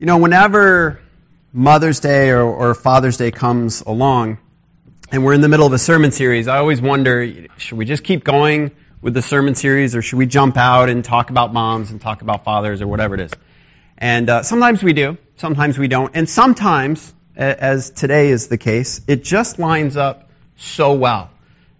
You know, whenever Mother's Day or, or, Father's Day comes along, and we're in the middle of a sermon series, I always wonder, should we just keep going with the sermon series, or should we jump out and talk about moms and talk about fathers or whatever it is? And uh, sometimes we do, sometimes we don't, and sometimes, as today is the case, it just lines up so well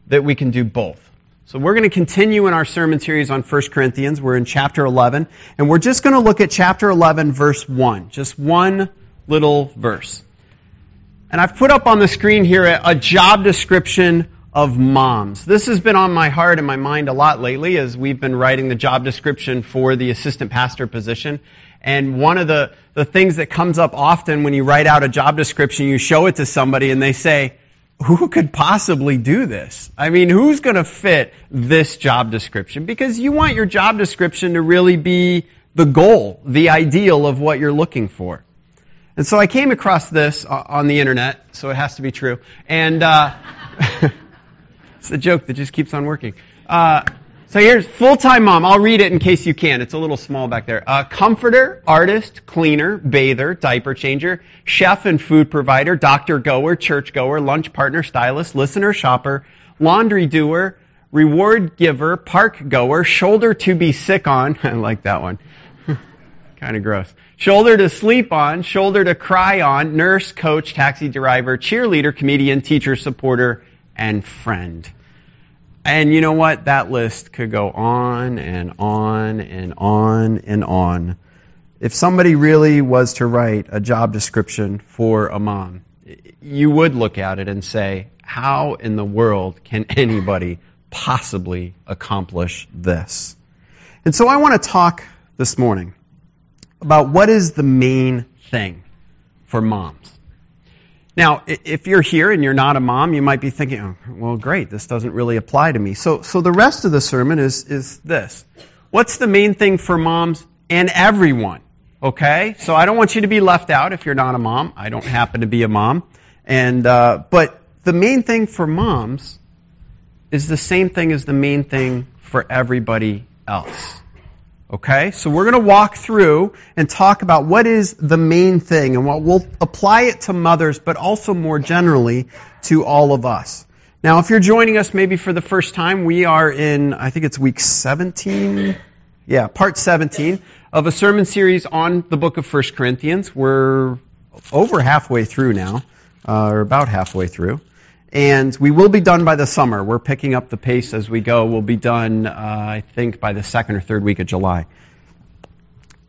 that we can do both. So we're going to continue in our sermon series on 1 Corinthians. We're in chapter 11, and we're just going to look at chapter 11, verse 1. Just one little verse. And I've put up on the screen here a, a job description of moms. This has been on my heart and my mind a lot lately as we've been writing the job description for the assistant pastor position. And one of the, the things that comes up often when you write out a job description, you show it to somebody and they say, who could possibly do this? I mean, who's going to fit this job description? Because you want your job description to really be the goal, the ideal of what you're looking for. And so I came across this on the internet, so it has to be true. And uh, it's a joke that just keeps on working. Uh, so here's full-time mom. I'll read it in case you can. It's a little small back there. Uh, comforter, artist, cleaner, bather, diaper changer, chef and food provider, doctor goer, church goer, lunch partner, stylist, listener, shopper, laundry doer, reward giver, park goer, shoulder to be sick on. I like that one. kind of gross. Shoulder to sleep on, shoulder to cry on, nurse, coach, taxi driver, cheerleader, comedian, teacher, supporter, and friend. And you know what? That list could go on and on and on and on. If somebody really was to write a job description for a mom, you would look at it and say, how in the world can anybody possibly accomplish this? And so I want to talk this morning about what is the main thing for moms. Now, if you're here and you're not a mom, you might be thinking, oh, well, great, this doesn't really apply to me. So, so the rest of the sermon is, is this. What's the main thing for moms and everyone? Okay? So I don't want you to be left out if you're not a mom. I don't happen to be a mom. And, uh, but the main thing for moms is the same thing as the main thing for everybody else. Okay? So we're going to walk through and talk about what is the main thing and what we'll apply it to mothers, but also more generally to all of us. Now, if you're joining us maybe for the first time, we are in, I think it's week 17. Yeah, part 17 of a sermon series on the book of 1 Corinthians. We're over halfway through now, uh, or about halfway through. And we will be done by the summer. We're picking up the pace as we go. We'll be done, uh, I think, by the second or third week of July.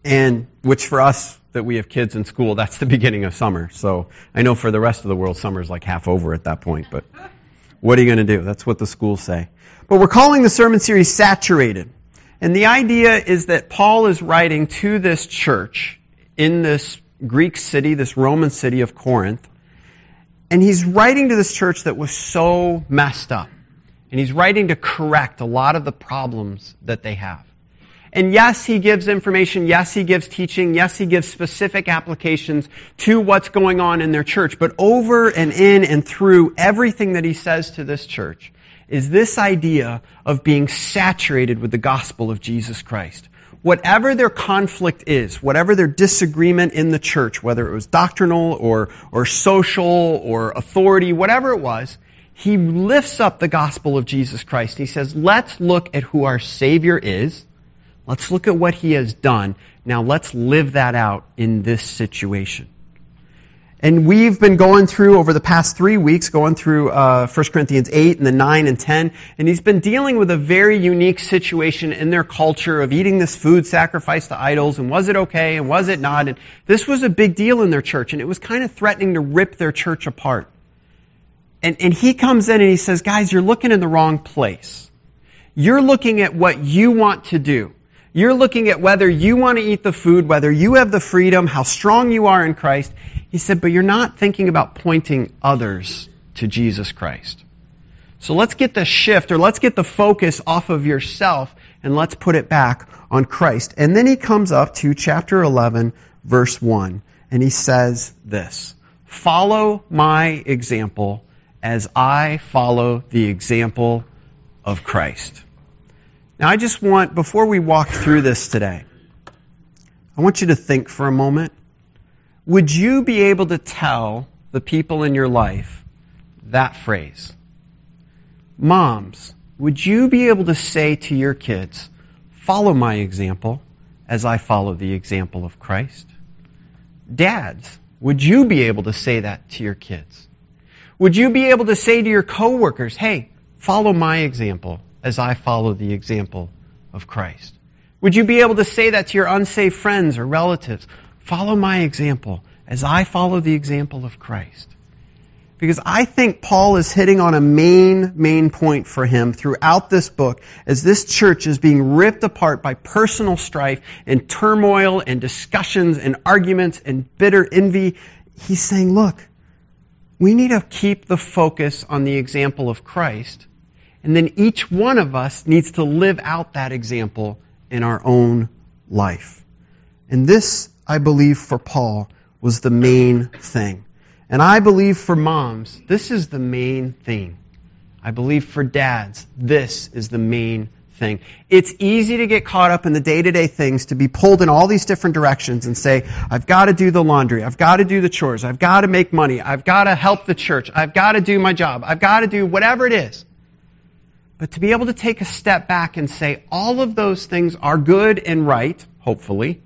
And which for us that we have kids in school, that's the beginning of summer. So I know for the rest of the world, summer's like half over at that point. But what are you going to do? That's what the schools say. But we're calling the sermon series Saturated. And the idea is that Paul is writing to this church in this Greek city, this Roman city of Corinth and he's writing to this church that was so messed up. And he's writing to correct a lot of the problems that they have. And yes, he gives information. Yes, he gives teaching. Yes, he gives specific applications to what's going on in their church. But over and in and through everything that he says to this church is this idea of being saturated with the gospel of Jesus Christ whatever their conflict is, whatever their disagreement in the church, whether it was doctrinal or, or social or authority, whatever it was, he lifts up the gospel of Jesus Christ. He says, let's look at who our Savior is. Let's look at what He has done. Now let's live that out in this situation. And we've been going through over the past three weeks, going through uh, 1 Corinthians 8 and the 9 and 10, and he's been dealing with a very unique situation in their culture of eating this food sacrificed to idols, and was it okay, and was it not? And this was a big deal in their church, and it was kind of threatening to rip their church apart. And, and he comes in and he says, guys, you're looking in the wrong place. You're looking at what you want to do. You're looking at whether you want to eat the food, whether you have the freedom, how strong you are in Christ. He said, but you're not thinking about pointing others to Jesus Christ. So let's get the shift or let's get the focus off of yourself and let's put it back on Christ. And then he comes up to chapter 11, verse 1, and he says this Follow my example as I follow the example of Christ. Now, I just want, before we walk through this today, I want you to think for a moment would you be able to tell the people in your life that phrase? Moms, would you be able to say to your kids, follow my example as I follow the example of Christ? Dads, would you be able to say that to your kids? Would you be able to say to your coworkers, hey, follow my example as I follow the example of Christ? Would you be able to say that to your unsaved friends or relatives? Follow my example as I follow the example of Christ. Because I think Paul is hitting on a main, main point for him throughout this book as this church is being ripped apart by personal strife and turmoil and discussions and arguments and bitter envy. He's saying, look, we need to keep the focus on the example of Christ. And then each one of us needs to live out that example in our own life. And this, I believe, for Paul was the main thing. And I believe for moms, this is the main thing. I believe for dads, this is the main thing. It's easy to get caught up in the day to day things, to be pulled in all these different directions and say, I've got to do the laundry, I've got to do the chores, I've got to make money, I've got to help the church, I've got to do my job, I've got to do whatever it is. But to be able to take a step back and say, all of those things are good and right, hopefully,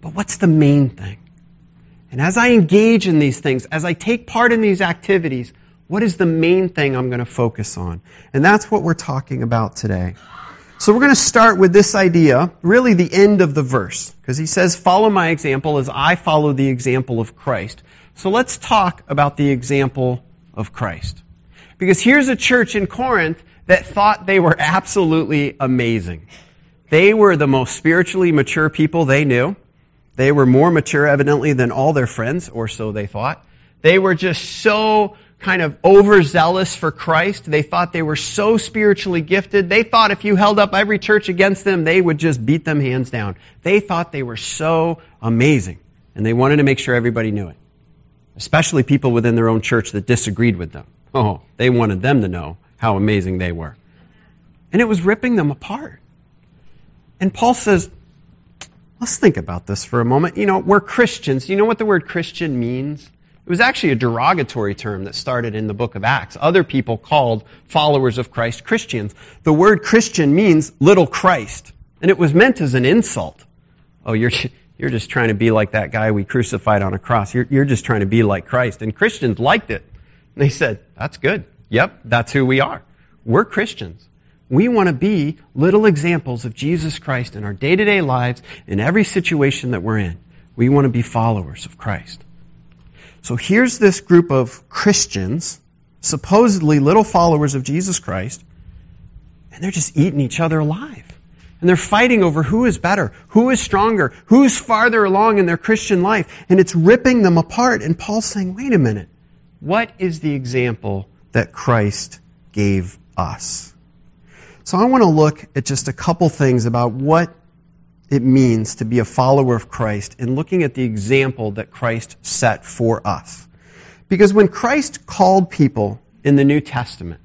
but what's the main thing? And as I engage in these things, as I take part in these activities, what is the main thing I'm going to focus on? And that's what we're talking about today. So we're going to start with this idea, really the end of the verse, because he says, follow my example as I follow the example of Christ. So let's talk about the example of Christ. Because here's a church in Corinth that thought they were absolutely amazing. They were the most spiritually mature people they knew. They were more mature, evidently, than all their friends, or so they thought. They were just so kind of overzealous for Christ. They thought they were so spiritually gifted. They thought if you held up every church against them, they would just beat them hands down. They thought they were so amazing. And they wanted to make sure everybody knew it. Especially people within their own church that disagreed with them. Oh, they wanted them to know how amazing they were. And it was ripping them apart. And Paul says, Let's think about this for a moment. You know, we're Christians. You know what the word Christian means? It was actually a derogatory term that started in the book of Acts. Other people called followers of Christ Christians. The word Christian means little Christ. And it was meant as an insult. Oh, you're, you're just trying to be like that guy we crucified on a cross. You're, you're just trying to be like Christ. And Christians liked it. And they said, that's good. Yep, that's who we are. We're Christians. We want to be little examples of Jesus Christ in our day to day lives, in every situation that we're in. We want to be followers of Christ. So here's this group of Christians, supposedly little followers of Jesus Christ, and they're just eating each other alive. And they're fighting over who is better, who is stronger, who's farther along in their Christian life. And it's ripping them apart. And Paul's saying, wait a minute. What is the example that Christ gave us? So I want to look at just a couple things about what it means to be a follower of Christ and looking at the example that Christ set for us. Because when Christ called people in the New Testament,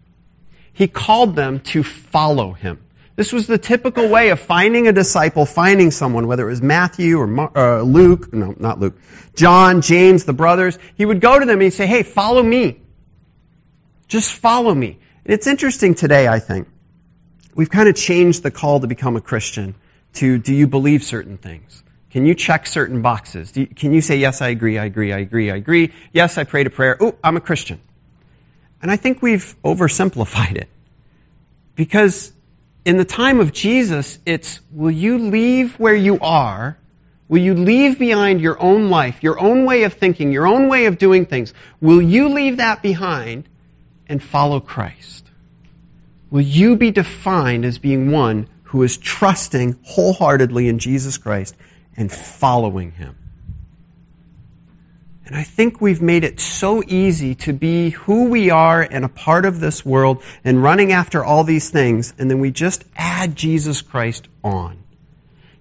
he called them to follow him. This was the typical way of finding a disciple, finding someone, whether it was Matthew or uh, Luke, no, not Luke, John, James, the brothers. He would go to them and he'd say, hey, follow me. Just follow me. And it's interesting today, I think, we've kind of changed the call to become a Christian to do you believe certain things? Can you check certain boxes? You, can you say, yes, I agree, I agree, I agree, I agree. Yes, I prayed a prayer. Oh, I'm a Christian. And I think we've oversimplified it. Because in the time of Jesus, it's, will you leave where you are? Will you leave behind your own life, your own way of thinking, your own way of doing things? Will you leave that behind and follow Christ? will you be defined as being one who is trusting wholeheartedly in Jesus Christ and following Him? And I think we've made it so easy to be who we are and a part of this world and running after all these things, and then we just add Jesus Christ on.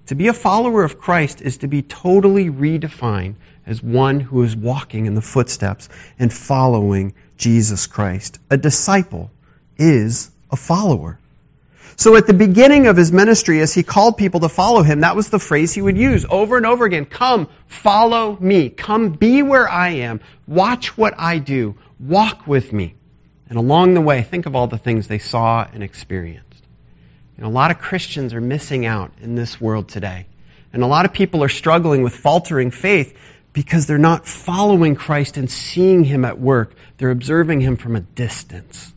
To be a follower of Christ is to be totally redefined as one who is walking in the footsteps and following Jesus Christ. A disciple is a follower. So at the beginning of his ministry, as he called people to follow him, that was the phrase he would use over and over again. Come, follow me. Come be where I am. Watch what I do. Walk with me. And along the way, think of all the things they saw and experienced. Know, a lot of Christians are missing out in this world today. And a lot of people are struggling with faltering faith because they're not following Christ and seeing Him at work. They're observing Him from a distance.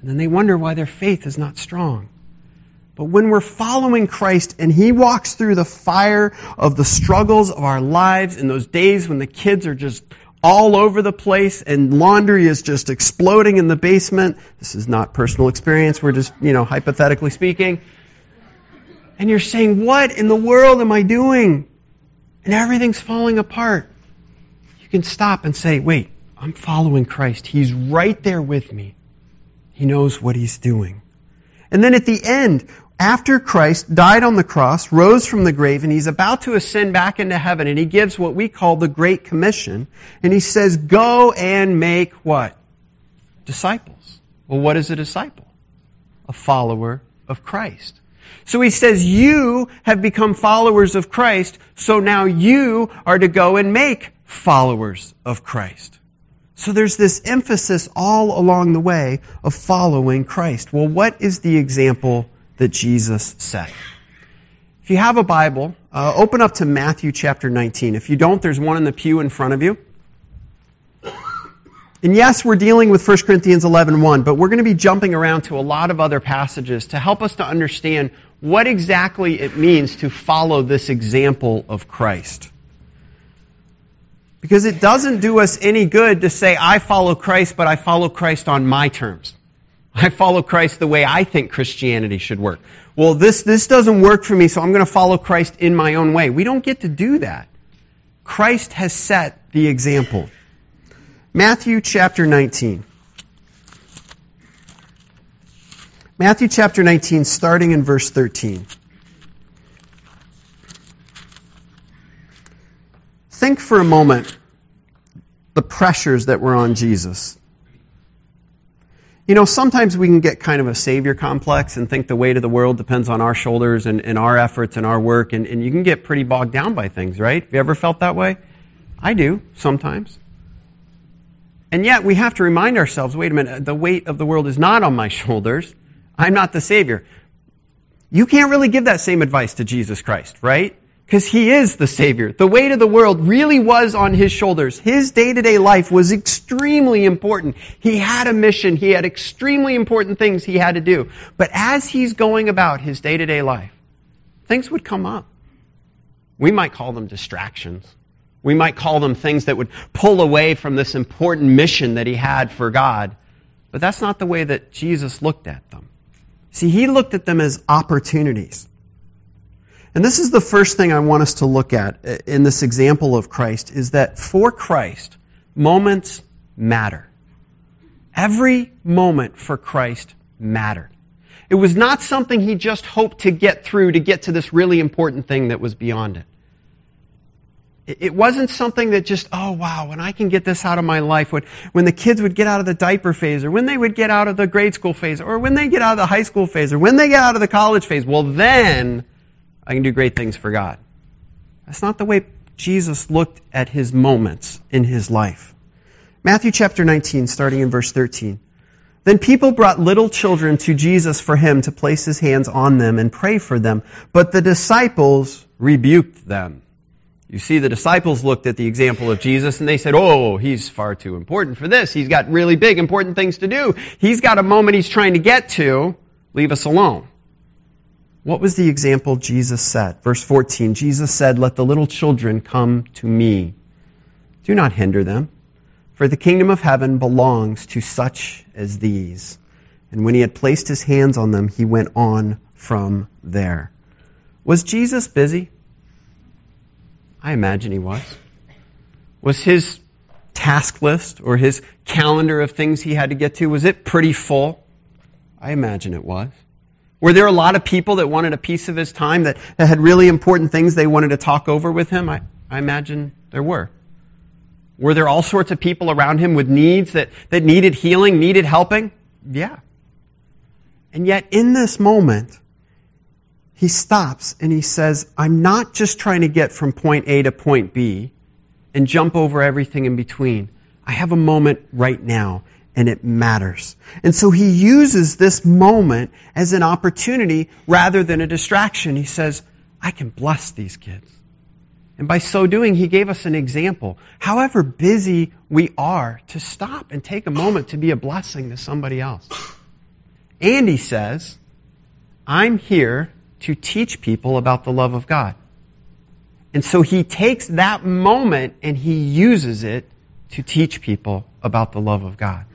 And then they wonder why their faith is not strong. But when we're following Christ and He walks through the fire of the struggles of our lives in those days when the kids are just all over the place and laundry is just exploding in the basement. This is not personal experience. We're just, you know, hypothetically speaking. And you're saying, what in the world am I doing? And everything's falling apart. You can stop and say, wait, I'm following Christ. He's right there with me. He knows what he's doing. And then at the end, after Christ died on the cross, rose from the grave, and he's about to ascend back into heaven, and he gives what we call the Great Commission, and he says, go and make what? Disciples. Well, what is a disciple? A follower of Christ. So he says, you have become followers of Christ, so now you are to go and make followers of Christ. So there's this emphasis all along the way of following Christ. Well, what is the example that Jesus set. If you have a Bible, uh, open up to Matthew chapter 19. If you don't, there's one in the pew in front of you. And yes, we're dealing with 1 Corinthians 11.1, but we're going to be jumping around to a lot of other passages to help us to understand what exactly it means to follow this example of Christ. Because it doesn't do us any good to say, I follow Christ, but I follow Christ on my terms. I follow Christ the way I think Christianity should work. Well, this, this doesn't work for me, so I'm going to follow Christ in my own way. We don't get to do that. Christ has set the example. Matthew chapter 19. Matthew chapter 19, starting in verse 13. Think for a moment the pressures that were on Jesus. You know, sometimes we can get kind of a savior complex and think the weight of the world depends on our shoulders and, and our efforts and our work, and, and you can get pretty bogged down by things, right? Have you ever felt that way? I do, sometimes. And yet we have to remind ourselves, wait a minute, the weight of the world is not on my shoulders. I'm not the Savior. You can't really give that same advice to Jesus Christ, right? Because he is the Savior. The weight of the world really was on his shoulders. His day-to-day life was extremely important. He had a mission. He had extremely important things he had to do. But as he's going about his day-to-day life, things would come up. We might call them distractions. We might call them things that would pull away from this important mission that he had for God. But that's not the way that Jesus looked at them. See, he looked at them as opportunities. And this is the first thing I want us to look at uh, in this example of Christ is that for Christ, moments matter. Every moment for Christ mattered. It was not something he just hoped to get through to get to this really important thing that was beyond it. It wasn't something that just, oh wow, when I can get this out of my life, when, the kids would get out of the diaper phase, or when they would get out of the grade school phase, or when they get out of the high school phase, or when they get out of the college phase, well then I can do great things for God. That's not the way Jesus looked at his moments in his life. Matthew chapter 19, starting in verse 13. Then people brought little children to Jesus for him to place his hands on them and pray for them. But the disciples rebuked them. You see, the disciples looked at the example of Jesus and they said, Oh, he's far too important for this. He's got really big, important things to do. He's got a moment he's trying to get to. Leave us alone. What was the example Jesus set? Verse 14, Jesus said, Let the little children come to me. Do not hinder them, for the kingdom of heaven belongs to such as these. And when he had placed his hands on them, he went on from there. Was Jesus busy? I imagine he was. Was his task list or his calendar of things he had to get to, was it pretty full? I imagine it was. Were there a lot of people that wanted a piece of his time that, that had really important things they wanted to talk over with him? I, I imagine there were. Were there all sorts of people around him with needs that, that needed healing, needed helping? Yeah. And yet, in this moment, he stops and he says, I'm not just trying to get from point A to point B and jump over everything in between. I have a moment right now and it matters. And so he uses this moment as an opportunity rather than a distraction. He says, I can bless these kids. And by so doing, he gave us an example. However busy we are, to stop and take a moment to be a blessing to somebody else. And he says, I'm here to teach people about the love of God. And so he takes that moment and he uses it to teach people about the love of God.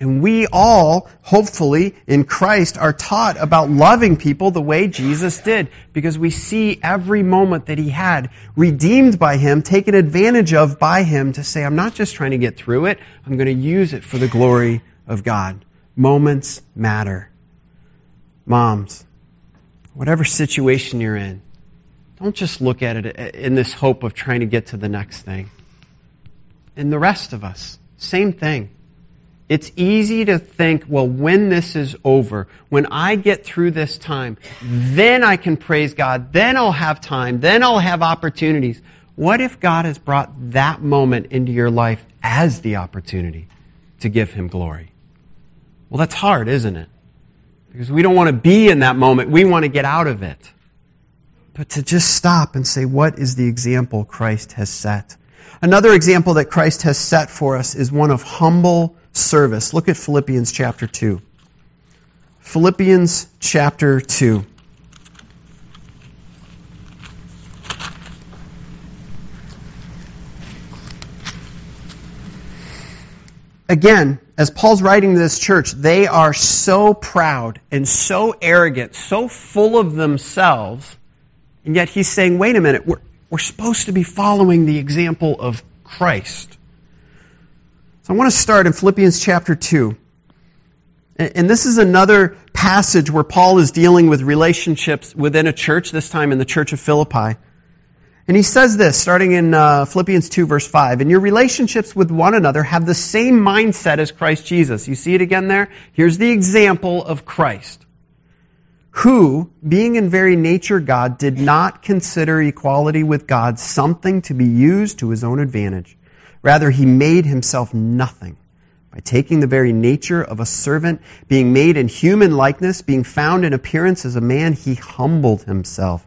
And we all, hopefully, in Christ are taught about loving people the way Jesus did because we see every moment that he had redeemed by him, taken advantage of by him to say, I'm not just trying to get through it, I'm going to use it for the glory of God. Moments matter. Moms, whatever situation you're in, don't just look at it in this hope of trying to get to the next thing. And the rest of us, same thing. It's easy to think, well, when this is over, when I get through this time, then I can praise God, then I'll have time, then I'll have opportunities. What if God has brought that moment into your life as the opportunity to give Him glory? Well, that's hard, isn't it? Because we don't want to be in that moment. We want to get out of it. But to just stop and say, what is the example Christ has set? Another example that Christ has set for us is one of humble service. Look at Philippians chapter 2. Philippians chapter 2. Again, as Paul's writing to this church, they are so proud and so arrogant, so full of themselves, and yet he's saying, wait a minute, we're, we're supposed to be following the example of Christ. So I want to start in Philippians chapter 2. And this is another passage where Paul is dealing with relationships within a church, this time in the church of Philippi. And he says this, starting in uh, Philippians 2, verse 5. And your relationships with one another have the same mindset as Christ Jesus. You see it again there? Here's the example of Christ. Who, being in very nature God, did not consider equality with God something to be used to his own advantage Rather, he made himself nothing by taking the very nature of a servant, being made in human likeness, being found in appearance as a man, he humbled himself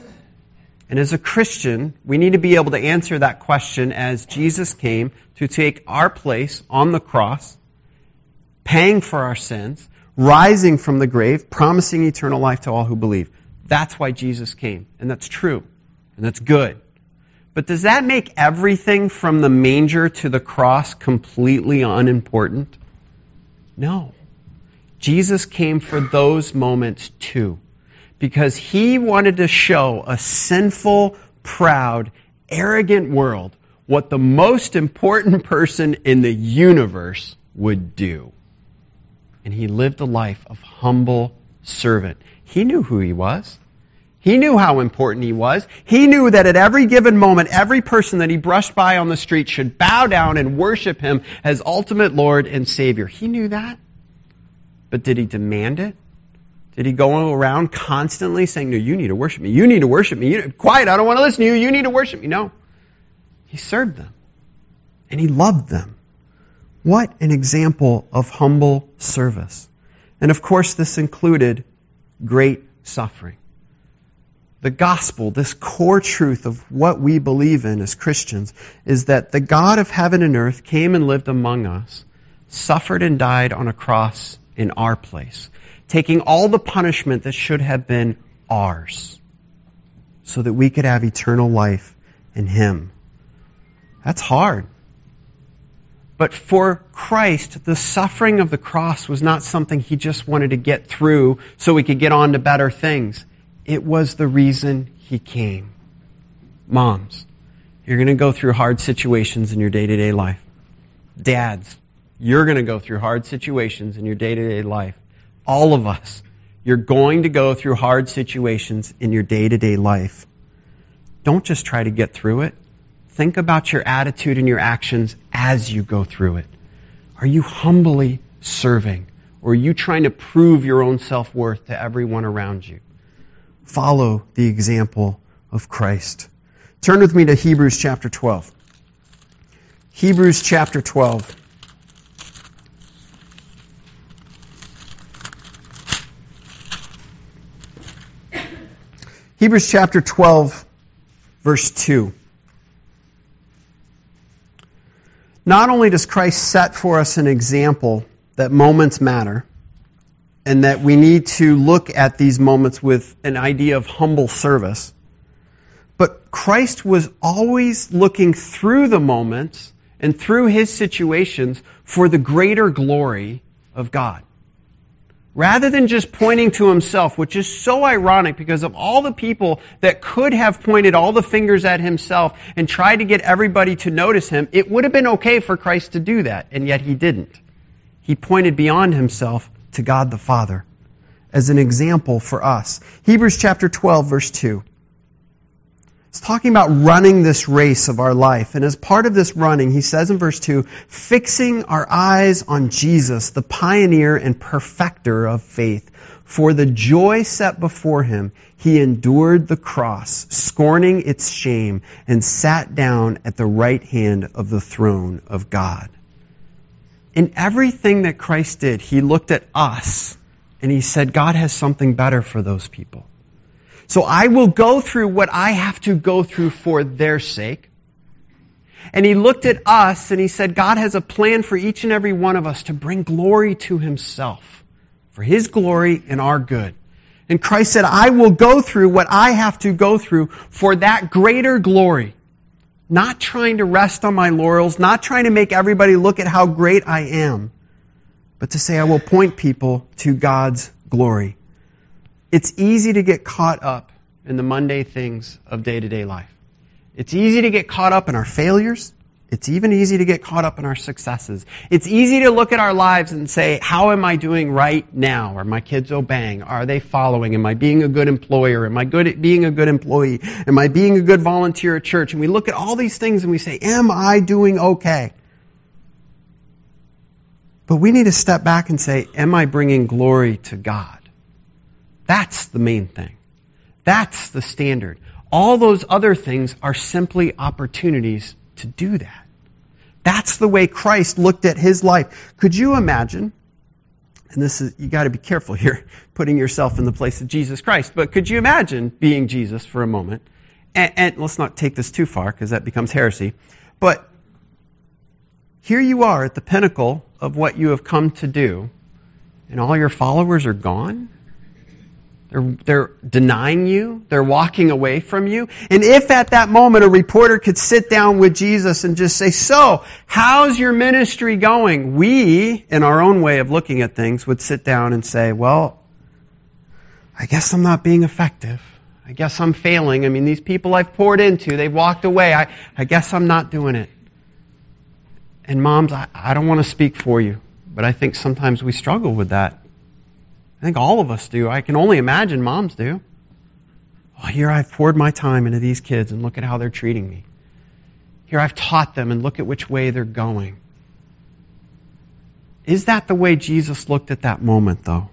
And as a Christian, we need to be able to answer that question as Jesus came to take our place on the cross, paying for our sins, rising from the grave, promising eternal life to all who believe. That's why Jesus came. And that's true. And that's good. But does that make everything from the manger to the cross completely unimportant? No. Jesus came for those moments too. Because he wanted to show a sinful, proud, arrogant world what the most important person in the universe would do and he lived a life of humble servant. He knew who he was. He knew how important he was. He knew that at every given moment, every person that he brushed by on the street should bow down and worship him as ultimate Lord and Savior. He knew that. But did he demand it? Did he go around constantly saying, No, you need to worship me. You need to worship me. You, quiet, I don't want to listen to you. You need to worship me. No. He served them. And he loved them. What an example of humble service. And of course, this included great suffering. The gospel, this core truth of what we believe in as Christians, is that the God of heaven and earth came and lived among us, suffered and died on a cross in our place, taking all the punishment that should have been ours, so that we could have eternal life in Him. That's hard. But for Christ, the suffering of the cross was not something he just wanted to get through so we could get on to better things. It was the reason he came. Moms, you're going to go through hard situations in your day to day life. Dads, you're going to go through hard situations in your day to day life. All of us, you're going to go through hard situations in your day to day life. Don't just try to get through it. Think about your attitude and your actions as you go through it. Are you humbly serving? Or are you trying to prove your own self worth to everyone around you? Follow the example of Christ. Turn with me to Hebrews chapter 12. Hebrews chapter 12. Hebrews chapter 12, verse 2. Not only does Christ set for us an example that moments matter, and that we need to look at these moments with an idea of humble service, but Christ was always looking through the moments and through his situations for the greater glory of God rather than just pointing to himself, which is so ironic because of all the people that could have pointed all the fingers at himself and tried to get everybody to notice him, it would have been okay for Christ to do that, and yet he didn't. He pointed beyond himself to God the Father as an example for us. Hebrews chapter 12 verse 2. It's talking about running this race of our life. And as part of this running, he says in verse 2, fixing our eyes on Jesus, the pioneer and perfecter of faith. For the joy set before him, he endured the cross, scorning its shame, and sat down at the right hand of the throne of God. In everything that Christ did, he looked at us and he said, God has something better for those people. So I will go through what I have to go through for their sake. And he looked at us and he said, God has a plan for each and every one of us to bring glory to himself, for his glory and our good. And Christ said, I will go through what I have to go through for that greater glory. Not trying to rest on my laurels, not trying to make everybody look at how great I am, but to say I will point people to God's glory. It's easy to get caught up in the mundane things of day to day life. It's easy to get caught up in our failures. It's even easy to get caught up in our successes. It's easy to look at our lives and say, how am I doing right now? Are my kids obeying? Are they following? Am I being a good employer? Am I good at being a good employee? Am I being a good volunteer at church? And we look at all these things and we say, am I doing okay? But we need to step back and say, am I bringing glory to God? That's the main thing. That's the standard. All those other things are simply opportunities to do that. That's the way Christ looked at his life. Could you imagine? And this is, you gotta be careful here, putting yourself in the place of Jesus Christ, but could you imagine being Jesus for a moment? And, and let's not take this too far, because that becomes heresy. But here you are at the pinnacle of what you have come to do, and all your followers are gone? They're, they're denying you. They're walking away from you. And if at that moment a reporter could sit down with Jesus and just say, so, how's your ministry going? We, in our own way of looking at things, would sit down and say, well, I guess I'm not being effective. I guess I'm failing. I mean, these people I've poured into, they've walked away. I, I guess I'm not doing it. And moms, I, I don't want to speak for you, but I think sometimes we struggle with that. I think all of us do. I can only imagine moms do. Oh, here I've poured my time into these kids and look at how they're treating me. Here I've taught them and look at which way they're going. Is that the way Jesus looked at that moment, though?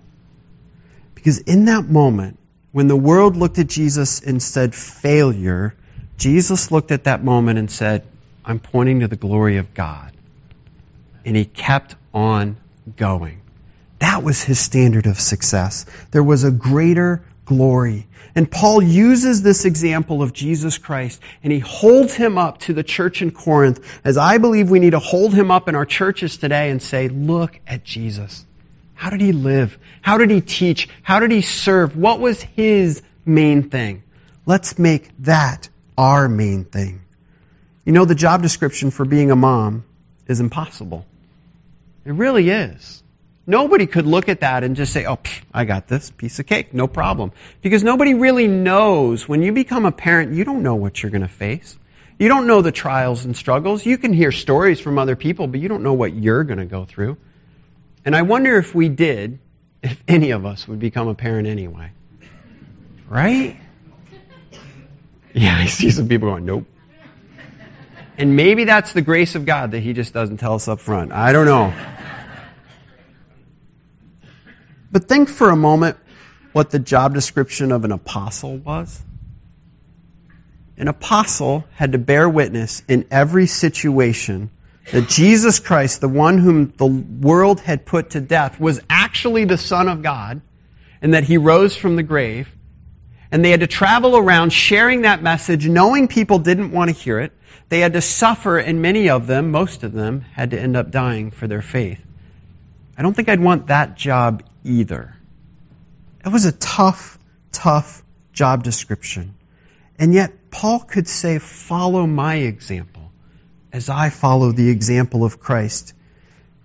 Because in that moment, when the world looked at Jesus and said failure, Jesus looked at that moment and said, I'm pointing to the glory of God. And he kept on going. That was his standard of success. There was a greater glory. And Paul uses this example of Jesus Christ and he holds him up to the church in Corinth as I believe we need to hold him up in our churches today and say, look at Jesus. How did he live? How did he teach? How did he serve? What was his main thing? Let's make that our main thing. You know, the job description for being a mom is impossible. It really is. Nobody could look at that and just say, oh, I got this piece of cake, no problem. Because nobody really knows. When you become a parent, you don't know what you're going to face. You don't know the trials and struggles. You can hear stories from other people, but you don't know what you're going to go through. And I wonder if we did, if any of us would become a parent anyway. Right? Yeah, I see some people going, nope. And maybe that's the grace of God that He just doesn't tell us up front. I don't know. But think for a moment what the job description of an apostle was. An apostle had to bear witness in every situation that Jesus Christ, the one whom the world had put to death, was actually the Son of God and that he rose from the grave. And they had to travel around sharing that message, knowing people didn't want to hear it. They had to suffer, and many of them, most of them, had to end up dying for their faith. I don't think I'd want that job either. It was a tough, tough job description. And yet, Paul could say, Follow my example as I follow the example of Christ.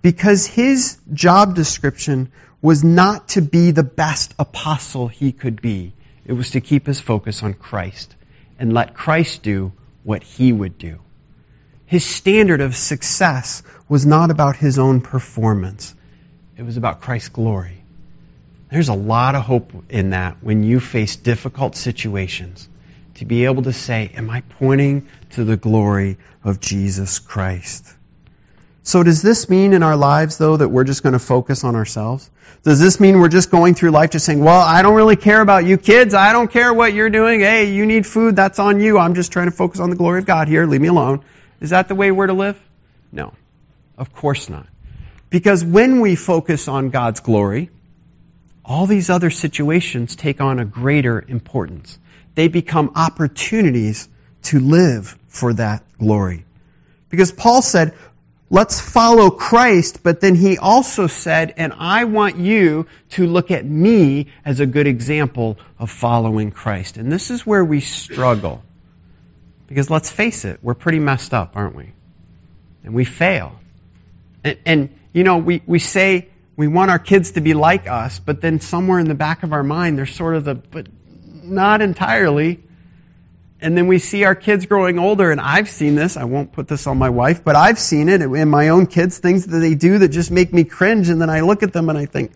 Because his job description was not to be the best apostle he could be, it was to keep his focus on Christ and let Christ do what he would do. His standard of success was not about his own performance. It was about Christ's glory. There's a lot of hope in that when you face difficult situations to be able to say, Am I pointing to the glory of Jesus Christ? So, does this mean in our lives, though, that we're just going to focus on ourselves? Does this mean we're just going through life just saying, Well, I don't really care about you kids. I don't care what you're doing. Hey, you need food. That's on you. I'm just trying to focus on the glory of God here. Leave me alone. Is that the way we're to live? No. Of course not. Because when we focus on God's glory, all these other situations take on a greater importance. They become opportunities to live for that glory. Because Paul said, let's follow Christ, but then he also said, and I want you to look at me as a good example of following Christ. And this is where we struggle. Because let's face it, we're pretty messed up, aren't we? And we fail. And, and you know, we, we say we want our kids to be like us, but then somewhere in the back of our mind, there's sort of the, but not entirely. And then we see our kids growing older, and I've seen this. I won't put this on my wife, but I've seen it in my own kids, things that they do that just make me cringe, and then I look at them and I think,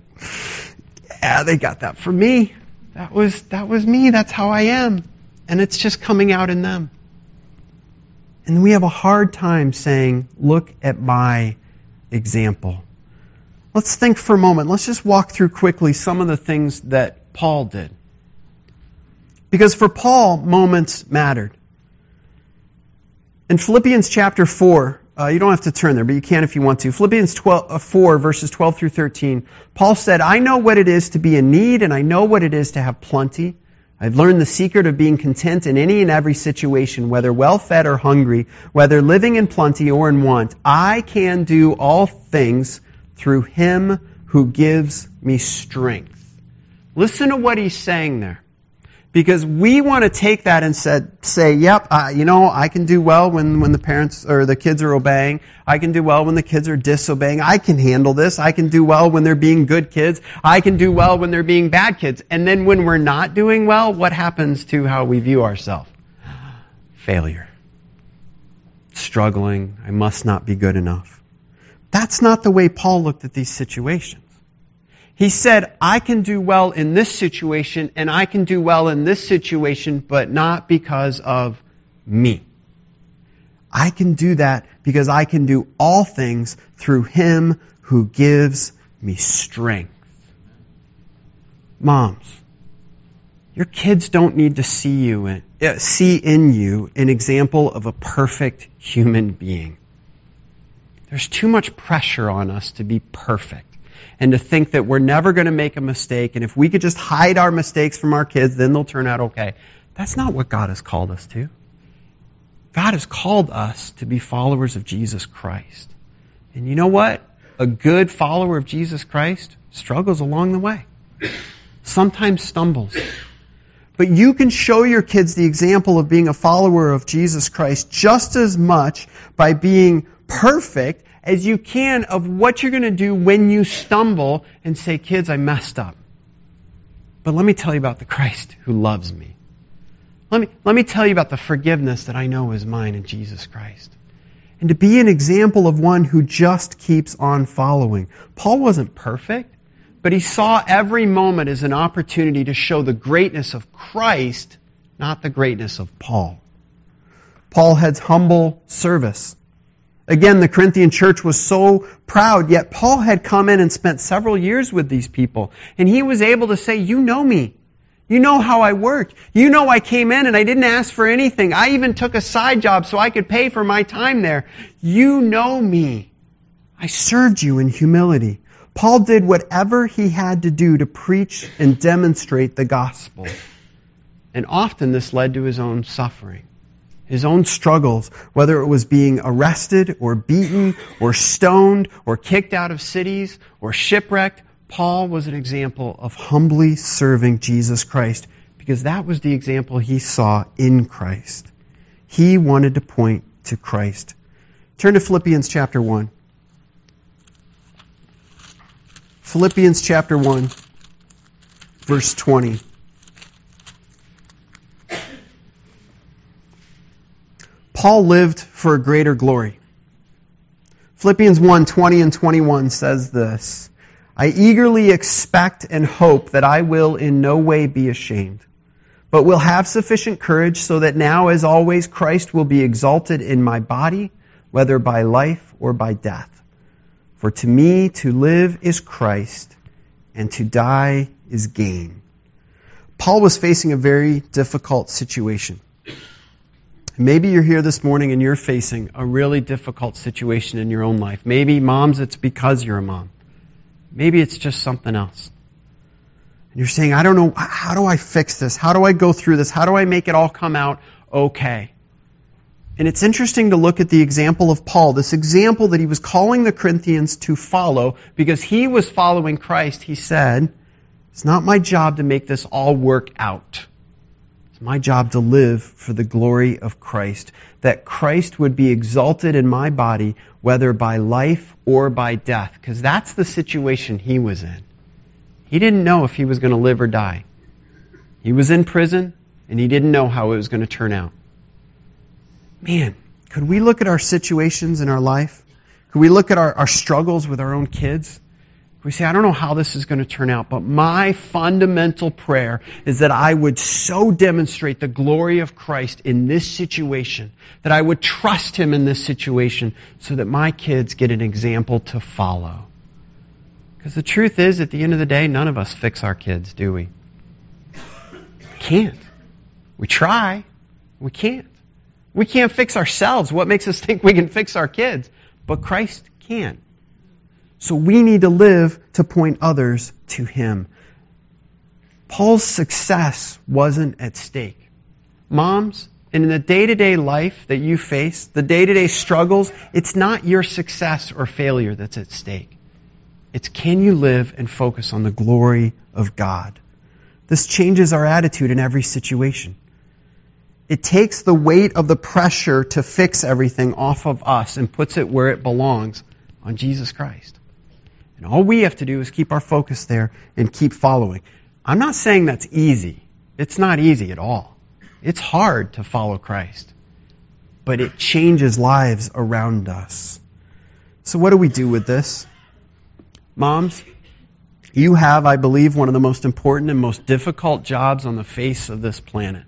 yeah, they got that from me. That was, that was me. That's how I am. And it's just coming out in them. And we have a hard time saying, look at my example. Let's think for a moment. Let's just walk through quickly some of the things that Paul did. Because for Paul, moments mattered. In Philippians chapter 4, uh, you don't have to turn there, but you can if you want to. Philippians 12, uh, 4, verses 12 through 13. Paul said, I know what it is to be in need, and I know what it is to have plenty. I've learned the secret of being content in any and every situation, whether well fed or hungry, whether living in plenty or in want. I can do all things through him who gives me strength. Listen to what he's saying there. Because we want to take that and said, say, yep, uh, you know, I can do well when, when the parents or the kids are obeying. I can do well when the kids are disobeying. I can handle this. I can do well when they're being good kids. I can do well when they're being bad kids. And then when we're not doing well, what happens to how we view ourselves? Failure. Struggling. I must not be good enough. That's not the way Paul looked at these situations. He said, I can do well in this situation and I can do well in this situation, but not because of me. I can do that because I can do all things through Him who gives me strength. Moms, your kids don't need to see you in, uh, see in you an example of a perfect human being. There's too much pressure on us to be perfect and to think that we're never going to make a mistake and if we could just hide our mistakes from our kids, then they'll turn out okay. That's not what God has called us to. God has called us to be followers of Jesus Christ. And you know what? A good follower of Jesus Christ struggles along the way. Sometimes stumbles. But you can show your kids the example of being a follower of Jesus Christ just as much by being perfect as you can of what you're going to do when you stumble and say, kids, I messed up. But let me tell you about the Christ who loves me. Let me, let me tell you about the forgiveness that I know is mine in Jesus Christ. And to be an example of one who just keeps on following. Paul wasn't perfect, but he saw every moment as an opportunity to show the greatness of Christ, not the greatness of Paul. Paul had humble service. Again, the Corinthian church was so proud, yet Paul had come in and spent several years with these people. And he was able to say, You know me. You know how I worked. You know I came in and I didn't ask for anything. I even took a side job so I could pay for my time there. You know me. I served you in humility. Paul did whatever he had to do to preach and demonstrate the gospel. And often this led to his own suffering his own struggles, whether it was being arrested or beaten or stoned or kicked out of cities or shipwrecked, Paul was an example of humbly serving Jesus Christ because that was the example he saw in Christ. He wanted to point to Christ. Turn to Philippians chapter 1. Philippians chapter 1, verse 20. Paul lived for a greater glory. Philippians 1 20 and 21 says this I eagerly expect and hope that I will in no way be ashamed, but will have sufficient courage so that now, as always, Christ will be exalted in my body, whether by life or by death. For to me to live is Christ, and to die is gain. Paul was facing a very difficult situation. Maybe you're here this morning and you're facing a really difficult situation in your own life. Maybe, moms, it's because you're a mom. Maybe it's just something else. And you're saying, I don't know, how do I fix this? How do I go through this? How do I make it all come out okay? And it's interesting to look at the example of Paul, this example that he was calling the Corinthians to follow because he was following Christ. He said, It's not my job to make this all work out. It's my job to live for the glory of Christ, that Christ would be exalted in my body, whether by life or by death, because that's the situation he was in. He didn't know if he was going to live or die. He was in prison, and he didn't know how it was going to turn out. Man, could we look at our situations in our life? Could we look at our, our struggles with our own kids? We say, I don't know how this is going to turn out, but my fundamental prayer is that I would so demonstrate the glory of Christ in this situation, that I would trust Him in this situation so that my kids get an example to follow. Because the truth is, at the end of the day, none of us fix our kids, do we? Can't. We try. We can't. We can't fix ourselves. What makes us think we can fix our kids? But Christ can. So we need to live to point others to Him. Paul's success wasn't at stake. Moms, and in the day to day life that you face, the day to day struggles, it's not your success or failure that's at stake. It's can you live and focus on the glory of God? This changes our attitude in every situation. It takes the weight of the pressure to fix everything off of us and puts it where it belongs on Jesus Christ. And all we have to do is keep our focus there and keep following. I'm not saying that's easy. It's not easy at all. It's hard to follow Christ. But it changes lives around us. So what do we do with this? Moms, you have, I believe, one of the most important and most difficult jobs on the face of this planet.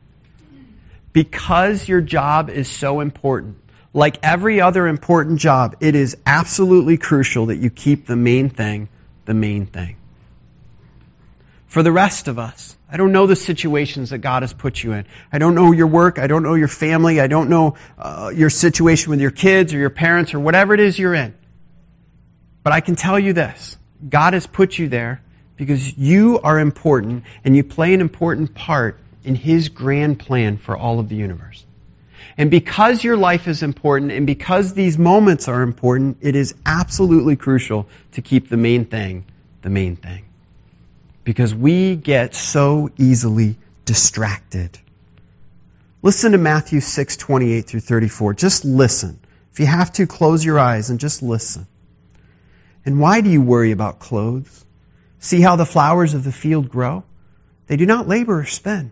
Because your job is so important, like every other important job, it is absolutely crucial that you keep the main thing the main thing. For the rest of us, I don't know the situations that God has put you in. I don't know your work. I don't know your family. I don't know uh, your situation with your kids or your parents or whatever it is you're in. But I can tell you this God has put you there because you are important and you play an important part in His grand plan for all of the universe. And because your life is important and because these moments are important, it is absolutely crucial to keep the main thing the main thing. Because we get so easily distracted. Listen to Matthew 6, 28 through 34. Just listen. If you have to, close your eyes and just listen. And why do you worry about clothes? See how the flowers of the field grow? They do not labor or spin.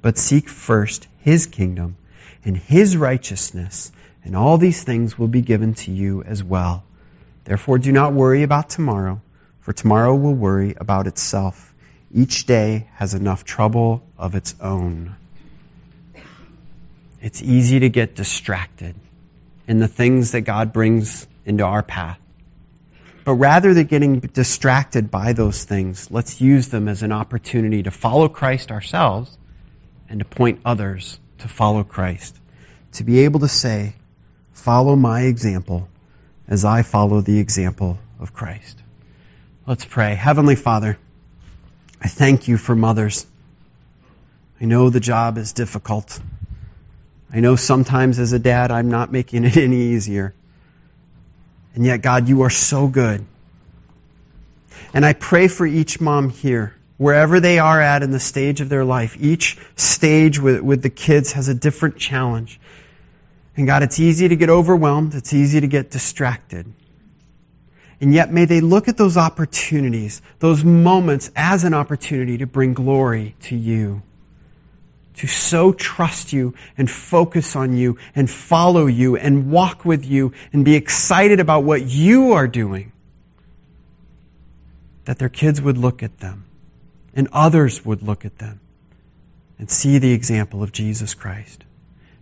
But seek first His kingdom and His righteousness, and all these things will be given to you as well. Therefore do not worry about tomorrow, for tomorrow will worry about itself. Each day has enough trouble of its own. It's easy to get distracted in the things that God brings into our path. But rather than getting distracted by those things, let's use them as an opportunity to follow Christ ourselves and to point others to follow Christ. To be able to say, follow my example as I follow the example of Christ. Let's pray. Heavenly Father, I thank you for mothers. I know the job is difficult. I know sometimes as a dad, I'm not making it any easier. And yet, God, you are so good. And I pray for each mom here, wherever they are at in the stage of their life. Each stage with, with the kids has a different challenge. And God, it's easy to get overwhelmed. It's easy to get distracted. And yet may they look at those opportunities, those moments as an opportunity to bring glory to you to so trust you and focus on you and follow you and walk with you and be excited about what you are doing, that their kids would look at them and others would look at them and see the example of Jesus Christ.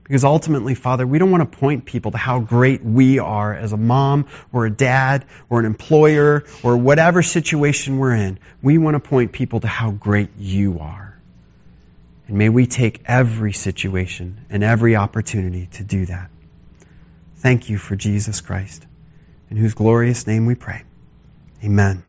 Because ultimately, Father, we don't want to point people to how great we are as a mom or a dad or an employer or whatever situation we're in. We want to point people to how great you are. And may we take every situation and every opportunity to do that. Thank you for Jesus Christ, in whose glorious name we pray. Amen.